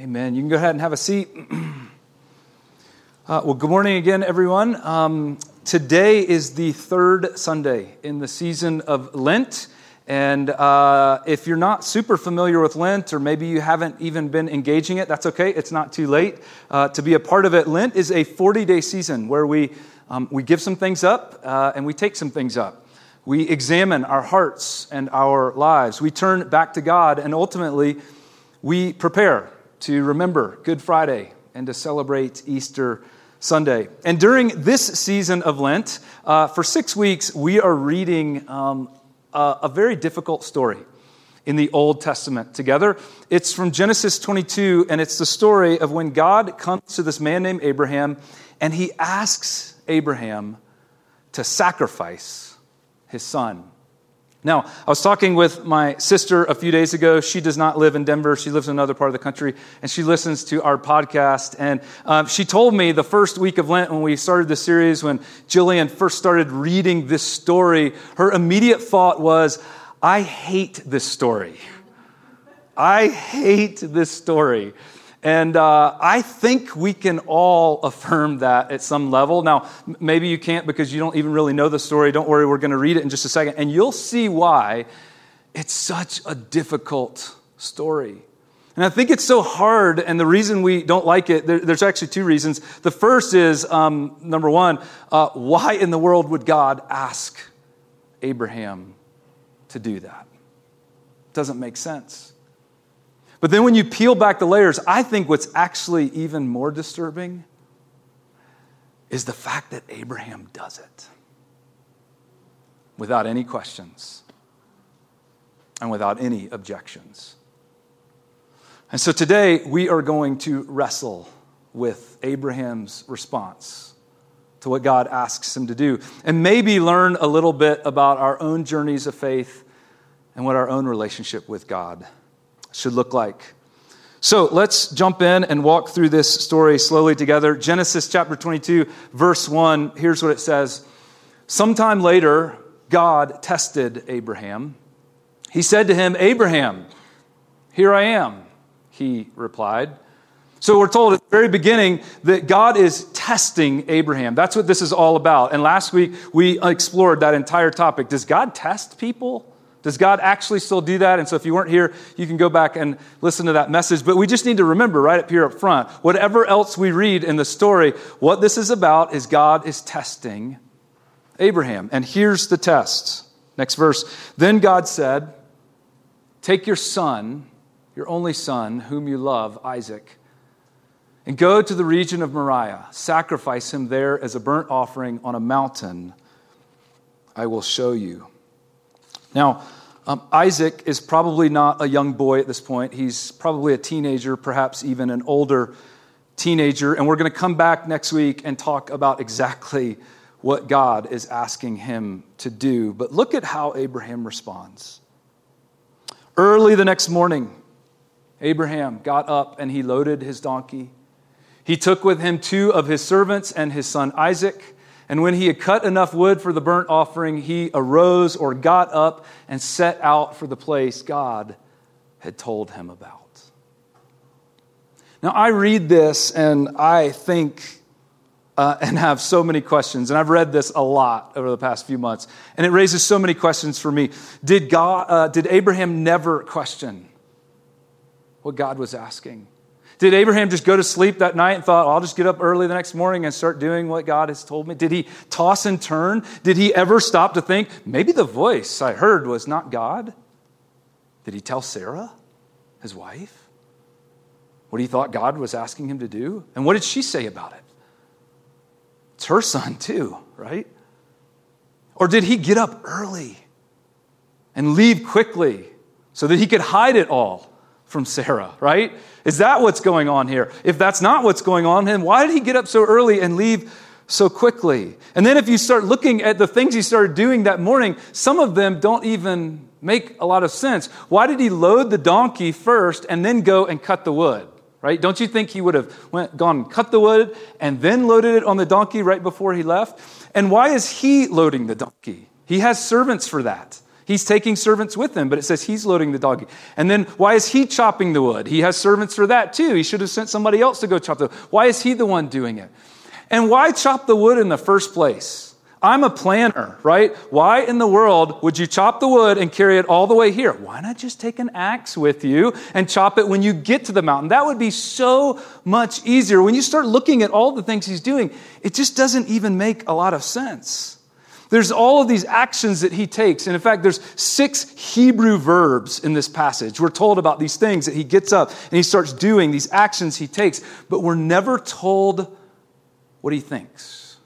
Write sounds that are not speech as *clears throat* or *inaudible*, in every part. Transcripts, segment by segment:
Amen. You can go ahead and have a seat. *clears throat* uh, well, good morning again, everyone. Um, today is the third Sunday in the season of Lent. And uh, if you're not super familiar with Lent, or maybe you haven't even been engaging it, that's okay. It's not too late uh, to be a part of it. Lent is a 40 day season where we, um, we give some things up uh, and we take some things up. We examine our hearts and our lives. We turn back to God, and ultimately, we prepare to remember Good Friday and to celebrate Easter Sunday. And during this season of Lent, uh, for six weeks, we are reading um, a, a very difficult story in the Old Testament together. It's from Genesis 22, and it's the story of when God comes to this man named Abraham and he asks Abraham to sacrifice his son. Now, I was talking with my sister a few days ago. She does not live in Denver. She lives in another part of the country, and she listens to our podcast. And um, she told me the first week of Lent, when we started the series, when Jillian first started reading this story, her immediate thought was, I hate this story. I hate this story. And uh, I think we can all affirm that at some level. Now, maybe you can't because you don't even really know the story. Don't worry, we're going to read it in just a second. And you'll see why it's such a difficult story. And I think it's so hard, and the reason we don't like it, there, there's actually two reasons. The first is um, number one, uh, why in the world would God ask Abraham to do that? It doesn't make sense. But then when you peel back the layers, I think what's actually even more disturbing is the fact that Abraham does it without any questions and without any objections. And so today we are going to wrestle with Abraham's response to what God asks him to do and maybe learn a little bit about our own journeys of faith and what our own relationship with God should look like. So let's jump in and walk through this story slowly together. Genesis chapter 22, verse 1, here's what it says Sometime later, God tested Abraham. He said to him, Abraham, here I am, he replied. So we're told at the very beginning that God is testing Abraham. That's what this is all about. And last week we explored that entire topic. Does God test people? Does God actually still do that? And so if you weren't here, you can go back and listen to that message. But we just need to remember right up here up front, whatever else we read in the story, what this is about is God is testing Abraham. And here's the test. Next verse. Then God said, Take your son, your only son, whom you love, Isaac, and go to the region of Moriah. Sacrifice him there as a burnt offering on a mountain I will show you. Now, um, Isaac is probably not a young boy at this point. He's probably a teenager, perhaps even an older teenager. And we're going to come back next week and talk about exactly what God is asking him to do. But look at how Abraham responds. Early the next morning, Abraham got up and he loaded his donkey. He took with him two of his servants and his son Isaac. And when he had cut enough wood for the burnt offering, he arose or got up and set out for the place God had told him about. Now, I read this and I think uh, and have so many questions. And I've read this a lot over the past few months. And it raises so many questions for me. Did, God, uh, did Abraham never question what God was asking? Did Abraham just go to sleep that night and thought, I'll just get up early the next morning and start doing what God has told me? Did he toss and turn? Did he ever stop to think, maybe the voice I heard was not God? Did he tell Sarah, his wife, what he thought God was asking him to do? And what did she say about it? It's her son, too, right? Or did he get up early and leave quickly so that he could hide it all from Sarah, right? Is that what's going on here? If that's not what's going on, then why did he get up so early and leave so quickly? And then if you start looking at the things he started doing that morning, some of them don't even make a lot of sense. Why did he load the donkey first and then go and cut the wood? Right? Don't you think he would have went, gone cut the wood and then loaded it on the donkey right before he left? And why is he loading the donkey? He has servants for that. He's taking servants with him, but it says he's loading the donkey. And then why is he chopping the wood? He has servants for that too. He should have sent somebody else to go chop the wood. Why is he the one doing it? And why chop the wood in the first place? I'm a planner, right? Why in the world would you chop the wood and carry it all the way here? Why not just take an axe with you and chop it when you get to the mountain? That would be so much easier. When you start looking at all the things he's doing, it just doesn't even make a lot of sense. There's all of these actions that he takes. And in fact, there's six Hebrew verbs in this passage. We're told about these things that he gets up and he starts doing, these actions he takes, but we're never told what he thinks.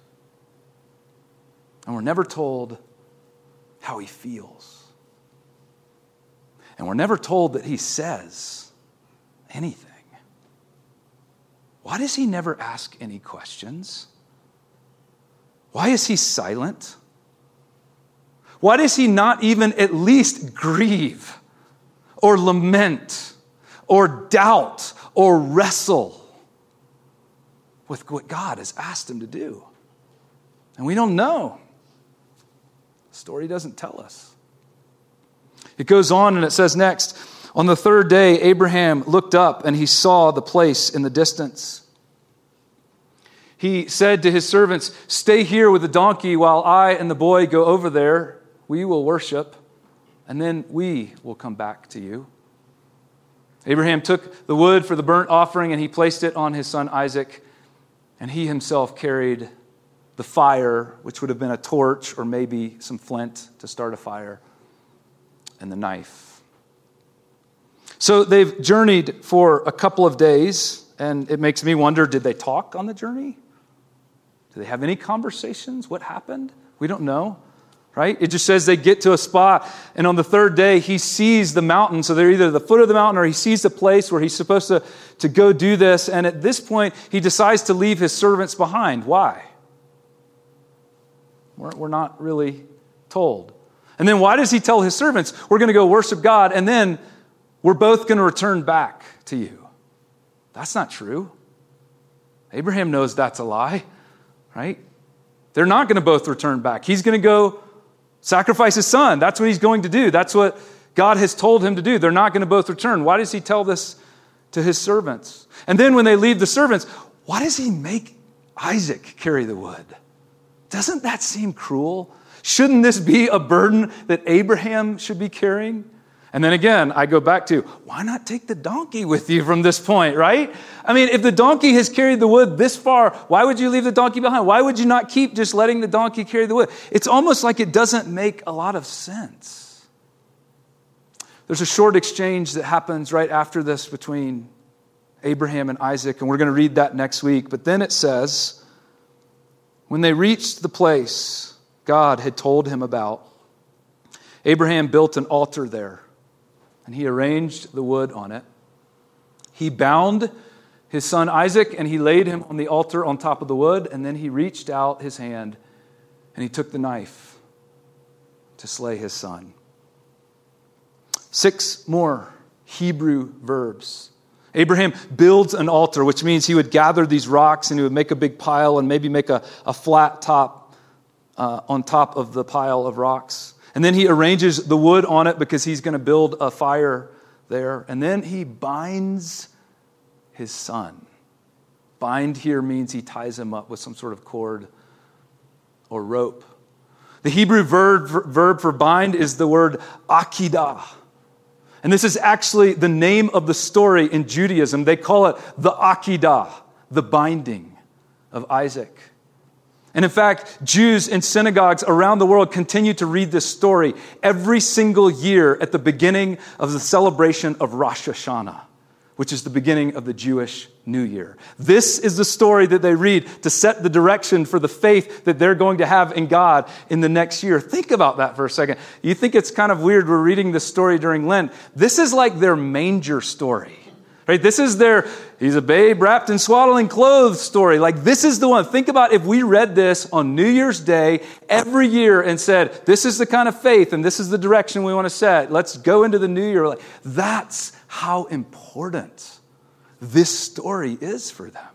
And we're never told how he feels. And we're never told that he says anything. Why does he never ask any questions? Why is he silent? Why does he not even at least grieve or lament or doubt or wrestle with what God has asked him to do? And we don't know. The story doesn't tell us. It goes on and it says next On the third day, Abraham looked up and he saw the place in the distance. He said to his servants, Stay here with the donkey while I and the boy go over there. We will worship, and then we will come back to you. Abraham took the wood for the burnt offering and he placed it on his son Isaac, and he himself carried the fire, which would have been a torch or maybe some flint to start a fire, and the knife. So they've journeyed for a couple of days, and it makes me wonder did they talk on the journey? Did they have any conversations? What happened? We don't know, right? It just says they get to a spot, and on the third day, he sees the mountain. So they're either the foot of the mountain or he sees the place where he's supposed to, to go do this. And at this point, he decides to leave his servants behind. Why? We're, we're not really told. And then why does he tell his servants, we're going to go worship God, and then we're both going to return back to you? That's not true. Abraham knows that's a lie, right? They're not going to both return back. He's going to go sacrifice his son. That's what he's going to do. That's what God has told him to do. They're not going to both return. Why does he tell this to his servants? And then when they leave the servants, why does he make Isaac carry the wood? Doesn't that seem cruel? Shouldn't this be a burden that Abraham should be carrying? And then again, I go back to why not take the donkey with you from this point, right? I mean, if the donkey has carried the wood this far, why would you leave the donkey behind? Why would you not keep just letting the donkey carry the wood? It's almost like it doesn't make a lot of sense. There's a short exchange that happens right after this between Abraham and Isaac, and we're going to read that next week. But then it says, when they reached the place God had told him about, Abraham built an altar there and he arranged the wood on it. He bound his son Isaac and he laid him on the altar on top of the wood, and then he reached out his hand and he took the knife to slay his son. Six more Hebrew verbs Abraham builds an altar, which means he would gather these rocks and he would make a big pile and maybe make a, a flat top uh, on top of the pile of rocks. And then he arranges the wood on it because he's going to build a fire there. And then he binds his son. Bind here means he ties him up with some sort of cord or rope. The Hebrew verb, verb for bind is the word akidah. And this is actually the name of the story in Judaism. They call it the Akedah, the binding of Isaac. And in fact, Jews in synagogues around the world continue to read this story every single year at the beginning of the celebration of Rosh Hashanah which is the beginning of the Jewish New Year. This is the story that they read to set the direction for the faith that they're going to have in God in the next year. Think about that for a second. You think it's kind of weird we're reading this story during Lent. This is like their manger story. Right? This is their he's a babe wrapped in swaddling clothes story. Like this is the one. Think about if we read this on New Year's Day every year and said, this is the kind of faith and this is the direction we want to set. Let's go into the new year. Like that's how important this story is for them.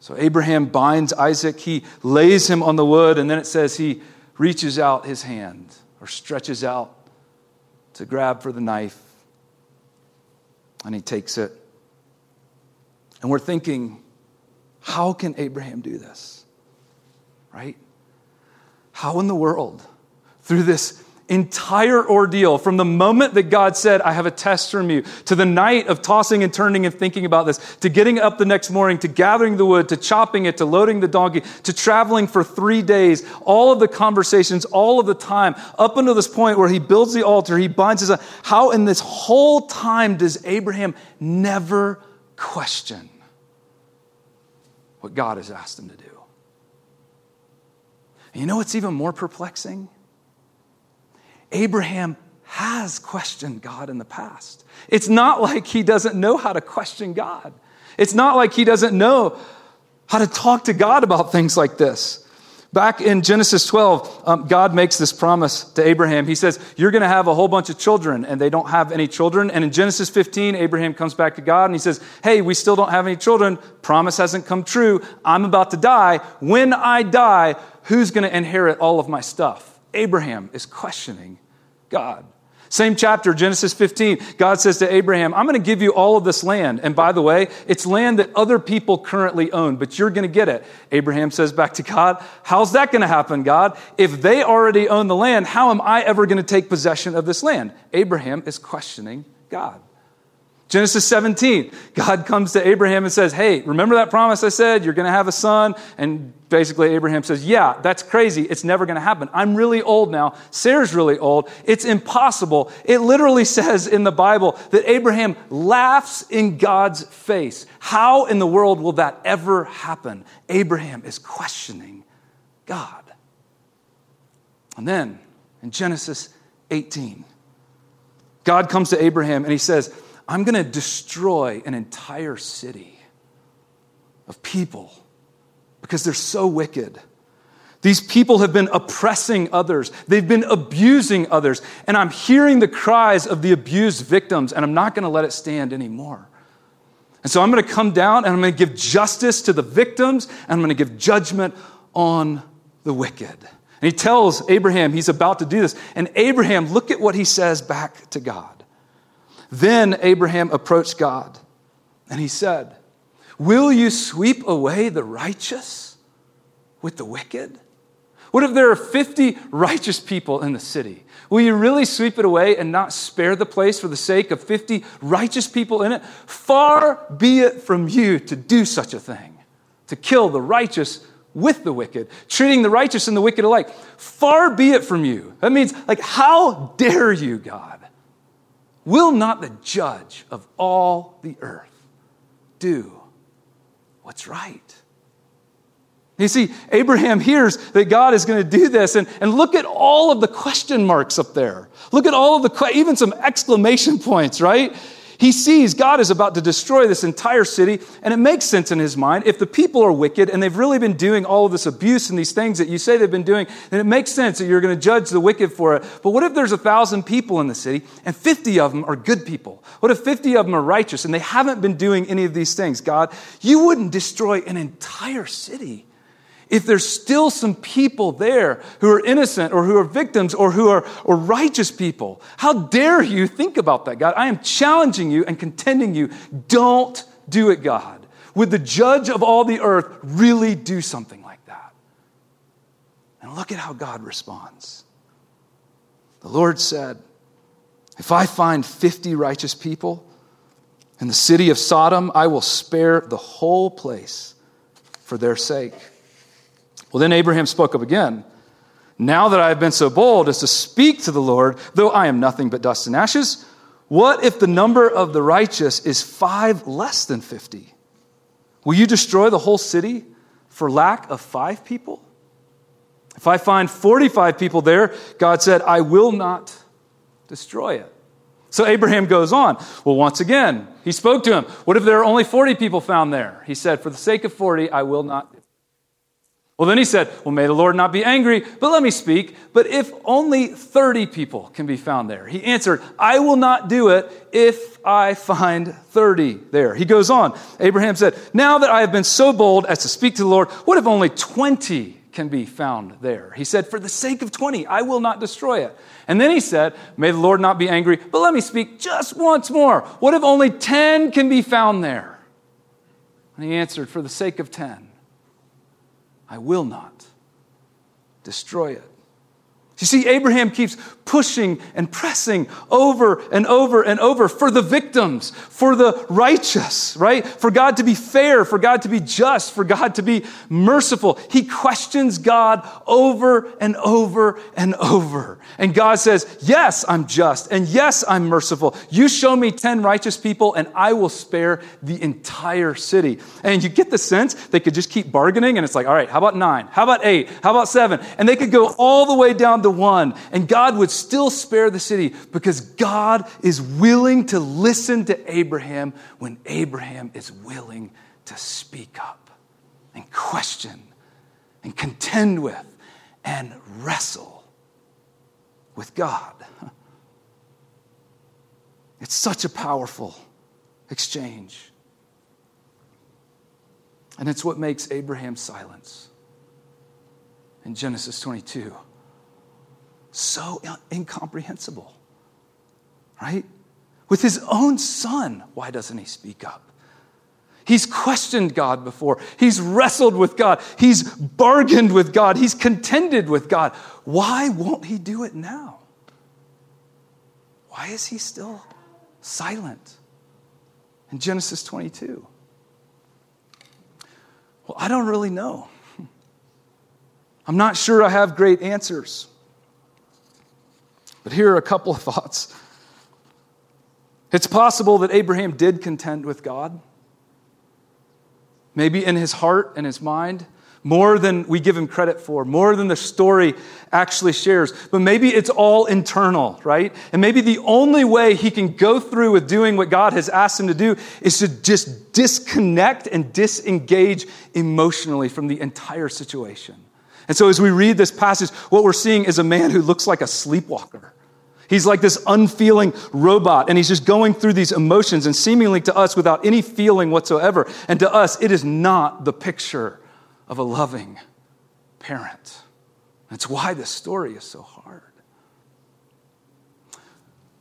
So Abraham binds Isaac, he lays him on the wood, and then it says he reaches out his hand. or stretches out to grab for the knife, and he takes it. And we're thinking, how can Abraham do this? Right? How in the world, through this entire ordeal, from the moment that God said, I have a test from you, to the night of tossing and turning and thinking about this, to getting up the next morning, to gathering the wood, to chopping it, to loading the donkey, to traveling for three days, all of the conversations, all of the time, up until this point where he builds the altar, he binds his. How in this whole time does Abraham never question what God has asked him to do? And you know what's even more perplexing? Abraham has questioned God in the past. It's not like he doesn't know how to question God. It's not like he doesn't know how to talk to God about things like this. Back in Genesis 12, um, God makes this promise to Abraham. He says, You're going to have a whole bunch of children, and they don't have any children. And in Genesis 15, Abraham comes back to God and he says, Hey, we still don't have any children. Promise hasn't come true. I'm about to die. When I die, who's going to inherit all of my stuff? Abraham is questioning God. Same chapter, Genesis 15, God says to Abraham, I'm going to give you all of this land. And by the way, it's land that other people currently own, but you're going to get it. Abraham says back to God, How's that going to happen, God? If they already own the land, how am I ever going to take possession of this land? Abraham is questioning God. Genesis 17, God comes to Abraham and says, Hey, remember that promise I said? You're going to have a son. And basically, Abraham says, Yeah, that's crazy. It's never going to happen. I'm really old now. Sarah's really old. It's impossible. It literally says in the Bible that Abraham laughs in God's face. How in the world will that ever happen? Abraham is questioning God. And then in Genesis 18, God comes to Abraham and he says, I'm going to destroy an entire city of people because they're so wicked. These people have been oppressing others. They've been abusing others. And I'm hearing the cries of the abused victims, and I'm not going to let it stand anymore. And so I'm going to come down and I'm going to give justice to the victims, and I'm going to give judgment on the wicked. And he tells Abraham he's about to do this. And Abraham, look at what he says back to God. Then Abraham approached God and he said, Will you sweep away the righteous with the wicked? What if there are 50 righteous people in the city? Will you really sweep it away and not spare the place for the sake of 50 righteous people in it? Far be it from you to do such a thing, to kill the righteous with the wicked, treating the righteous and the wicked alike. Far be it from you. That means, like, how dare you, God? Will not the judge of all the earth do what's right? You see, Abraham hears that God is going to do this, and, and look at all of the question marks up there. Look at all of the, even some exclamation points, right? He sees God is about to destroy this entire city, and it makes sense in his mind. If the people are wicked and they've really been doing all of this abuse and these things that you say they've been doing, then it makes sense that you're going to judge the wicked for it. But what if there's a thousand people in the city and 50 of them are good people? What if 50 of them are righteous and they haven't been doing any of these things? God, you wouldn't destroy an entire city if there's still some people there who are innocent or who are victims or who are or righteous people, how dare you think about that, God? I am challenging you and contending you. Don't do it, God. Would the judge of all the earth really do something like that? And look at how God responds. The Lord said, If I find 50 righteous people in the city of Sodom, I will spare the whole place for their sake. Well, then Abraham spoke up again. Now that I have been so bold as to speak to the Lord, though I am nothing but dust and ashes, what if the number of the righteous is five less than 50? Will you destroy the whole city for lack of five people? If I find 45 people there, God said, I will not destroy it. So Abraham goes on. Well, once again, he spoke to him. What if there are only 40 people found there? He said, For the sake of 40, I will not well, then he said, Well, may the Lord not be angry, but let me speak. But if only 30 people can be found there, he answered, I will not do it if I find 30 there. He goes on. Abraham said, Now that I have been so bold as to speak to the Lord, what if only 20 can be found there. He said, For the sake of 20, I will not destroy it. And then he said, May the Lord not be angry, but let me speak just once more. What if only 10 can be found there? And he answered, For the sake of 10, I will not destroy it. You see, Abraham keeps pushing and pressing over and over and over for the victims, for the righteous, right? For God to be fair, for God to be just, for God to be merciful. He questions God over and over and over. And God says, Yes, I'm just, and yes, I'm merciful. You show me 10 righteous people, and I will spare the entire city. And you get the sense they could just keep bargaining, and it's like, All right, how about nine? How about eight? How about seven? And they could go all the way down to one, and God would still spare the city because God is willing to listen to Abraham when Abraham is willing to speak up and question and contend with and wrestle with God. *laughs* It's such a powerful exchange. And it's what makes Abraham's silence in Genesis 22 so incomprehensible, right? With his own son, why doesn't he speak up? He's questioned God before. He's wrestled with God. He's bargained with God. He's contended with God. Why won't he do it now? Why is he still silent in Genesis 22? Well, I don't really know. *laughs* I'm not sure I have great answers. But here are a couple of thoughts. It's possible that Abraham did contend with God, maybe in his heart and his mind, more than we give him credit for, more than the story actually shares. But maybe it's all internal, right? And maybe the only way he can go through with doing what God has asked him to do is to just disconnect and disengage emotionally from the entire situation. And so, as we read this passage, what we're seeing is a man who looks like a sleepwalker. He's like this unfeeling robot, and he's just going through these emotions and seemingly to us without any feeling whatsoever. And to us, it is not the picture of a loving parent. That's why this story is so hard.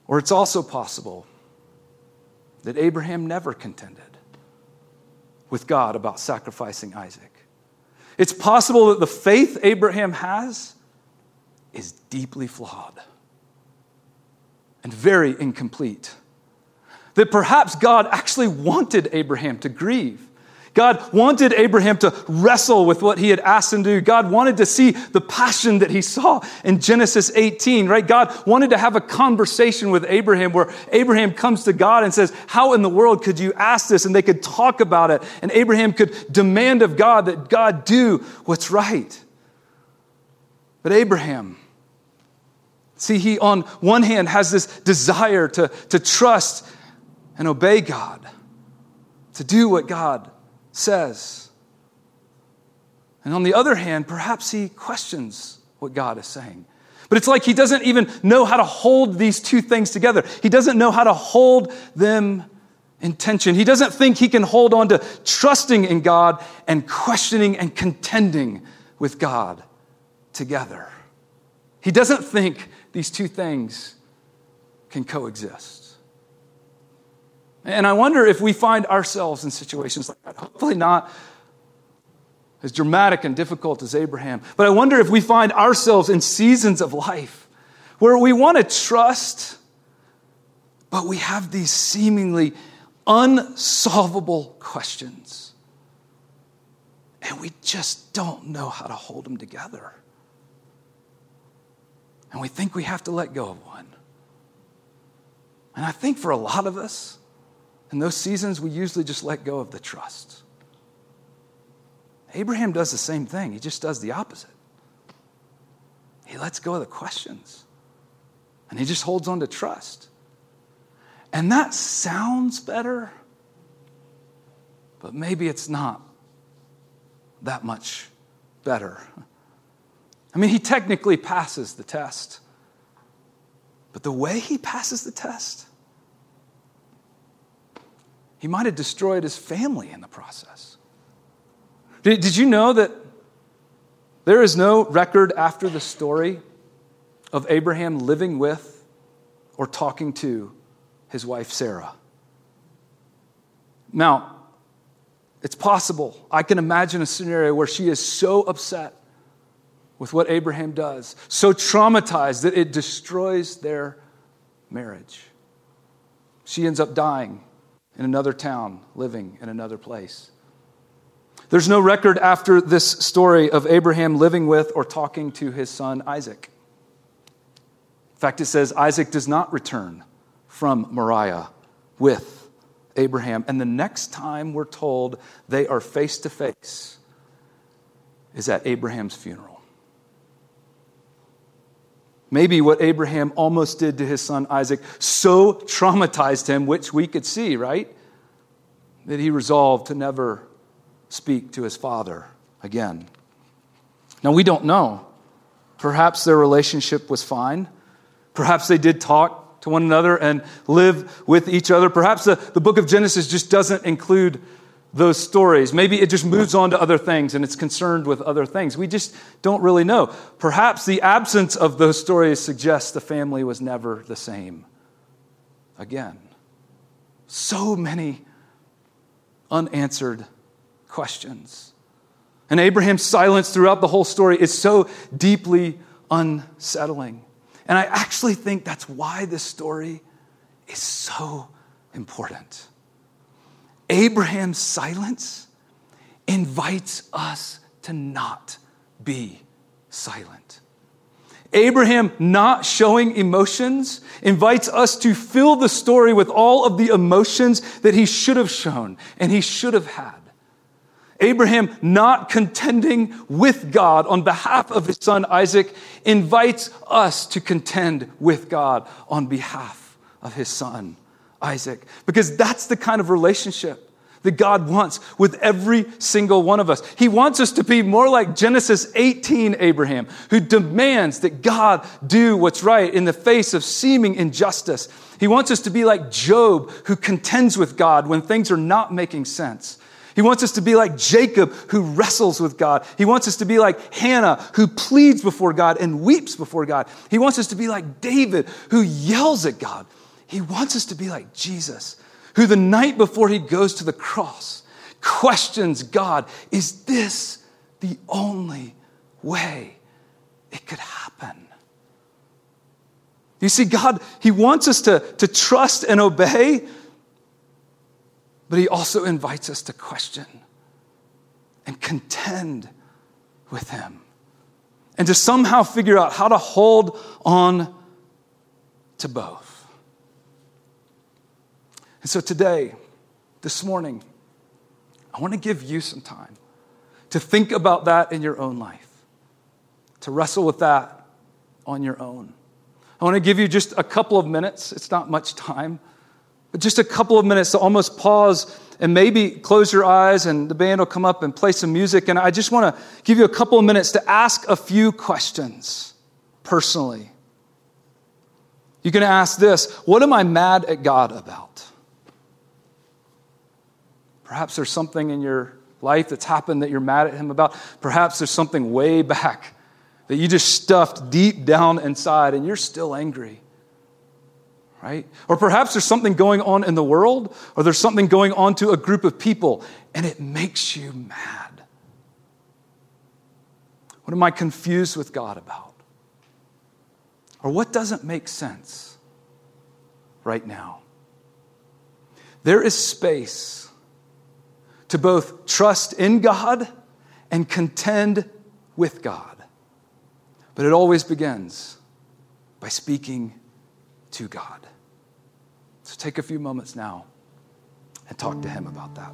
Or it's also possible that Abraham never contended with God about sacrificing Isaac. It's possible that the faith Abraham has is deeply flawed and very incomplete. That perhaps God actually wanted Abraham to grieve. God wanted Abraham to wrestle with what he had asked him to do. God wanted to see the passion that he saw in Genesis 18, right? God wanted to have a conversation with Abraham where Abraham comes to God and says, How in the world could you ask this? And they could talk about it. And Abraham could demand of God that God do what's right. But Abraham, see, he on one hand has this desire to, to trust and obey God, to do what God says. And on the other hand, perhaps he questions what God is saying. But it's like he doesn't even know how to hold these two things together. He doesn't know how to hold them in tension. He doesn't think he can hold on to trusting in God and questioning and contending with God together. He doesn't think these two things can coexist. And I wonder if we find ourselves in situations like that. Hopefully, not as dramatic and difficult as Abraham. But I wonder if we find ourselves in seasons of life where we want to trust, but we have these seemingly unsolvable questions. And we just don't know how to hold them together. And we think we have to let go of one. And I think for a lot of us, in those seasons, we usually just let go of the trust. Abraham does the same thing, he just does the opposite. He lets go of the questions and he just holds on to trust. And that sounds better, but maybe it's not that much better. I mean, he technically passes the test, but the way he passes the test, he might have destroyed his family in the process. Did, did you know that, There is no record after the story of Abraham living with or talking to his wife Sarah. Now, it's possible. I can imagine a scenario where she is so upset with what Abraham does, so traumatized that it destroys their marriage. She ends up dying in another town, living in another place. There's no record after this story of Abraham living with or talking to his son Isaac. In fact, it says Isaac does not return from Moriah with Abraham. And the next time we're told they are face to face is at Abraham's funeral. Maybe what Abraham almost did to his son Isaac so traumatized him, which we could see, right? That he resolved to never speak to his father again. Now, we don't know. Perhaps their relationship was fine. Perhaps they did talk to one another and live with each other. Perhaps the, the book of Genesis just doesn't include those stories. Maybe it just moves on to other things and it's concerned with other things. We just don't really know. Perhaps the absence of those stories suggests the family was never the same again. So many unanswered questions. And Abraham's silence throughout the whole story is so deeply unsettling. And I actually think that's why this story is so important. Abraham's silence invites us to not be silent. Abraham not showing emotions invites us to fill the story with all of the emotions that he should have shown and he should have had. Abraham not contending with God on behalf of his son Isaac invites us to contend with God on behalf of his son Isaac. Because that's the kind of relationship that God wants with every single one of us. He wants us to be more like Genesis 18 Abraham, who demands that God do what's right in the face of seeming injustice. He wants us to be like Job, who contends with God when things are not making sense. He wants us to be like Jacob, who wrestles with God. He wants us to be like Hannah, who pleads before God and weeps before God. He wants us to be like David, who yells at God. He wants us to be like Jesus, who the night before he goes to the cross questions God Is this the only way it could happen? You see, God, He wants us to, to trust and obey but he also invites us to question and contend with him and to somehow figure out how to hold on to both. And so today, this morning, I want to give you some time to think about that in your own life, to wrestle with that on your own. I want to give you just a couple of minutes, it's not much time but just a couple of minutes to almost pause and maybe close your eyes, and the band will come up and play some music. And I just want to give you a couple of minutes to ask a few questions personally. You can ask this What am I mad at God about? Perhaps there's something in your life that's happened that you're mad at Him about. Perhaps there's something way back that you just stuffed deep down inside and you're still angry right? Or perhaps there's something going on in the world, or there's something going on to a group of people, and it makes you mad. What am I confused with God about? Or what doesn't make sense right now? There is space to both trust in God and contend with God. But it always begins by speaking to God. So take a few moments now and talk to Him about that.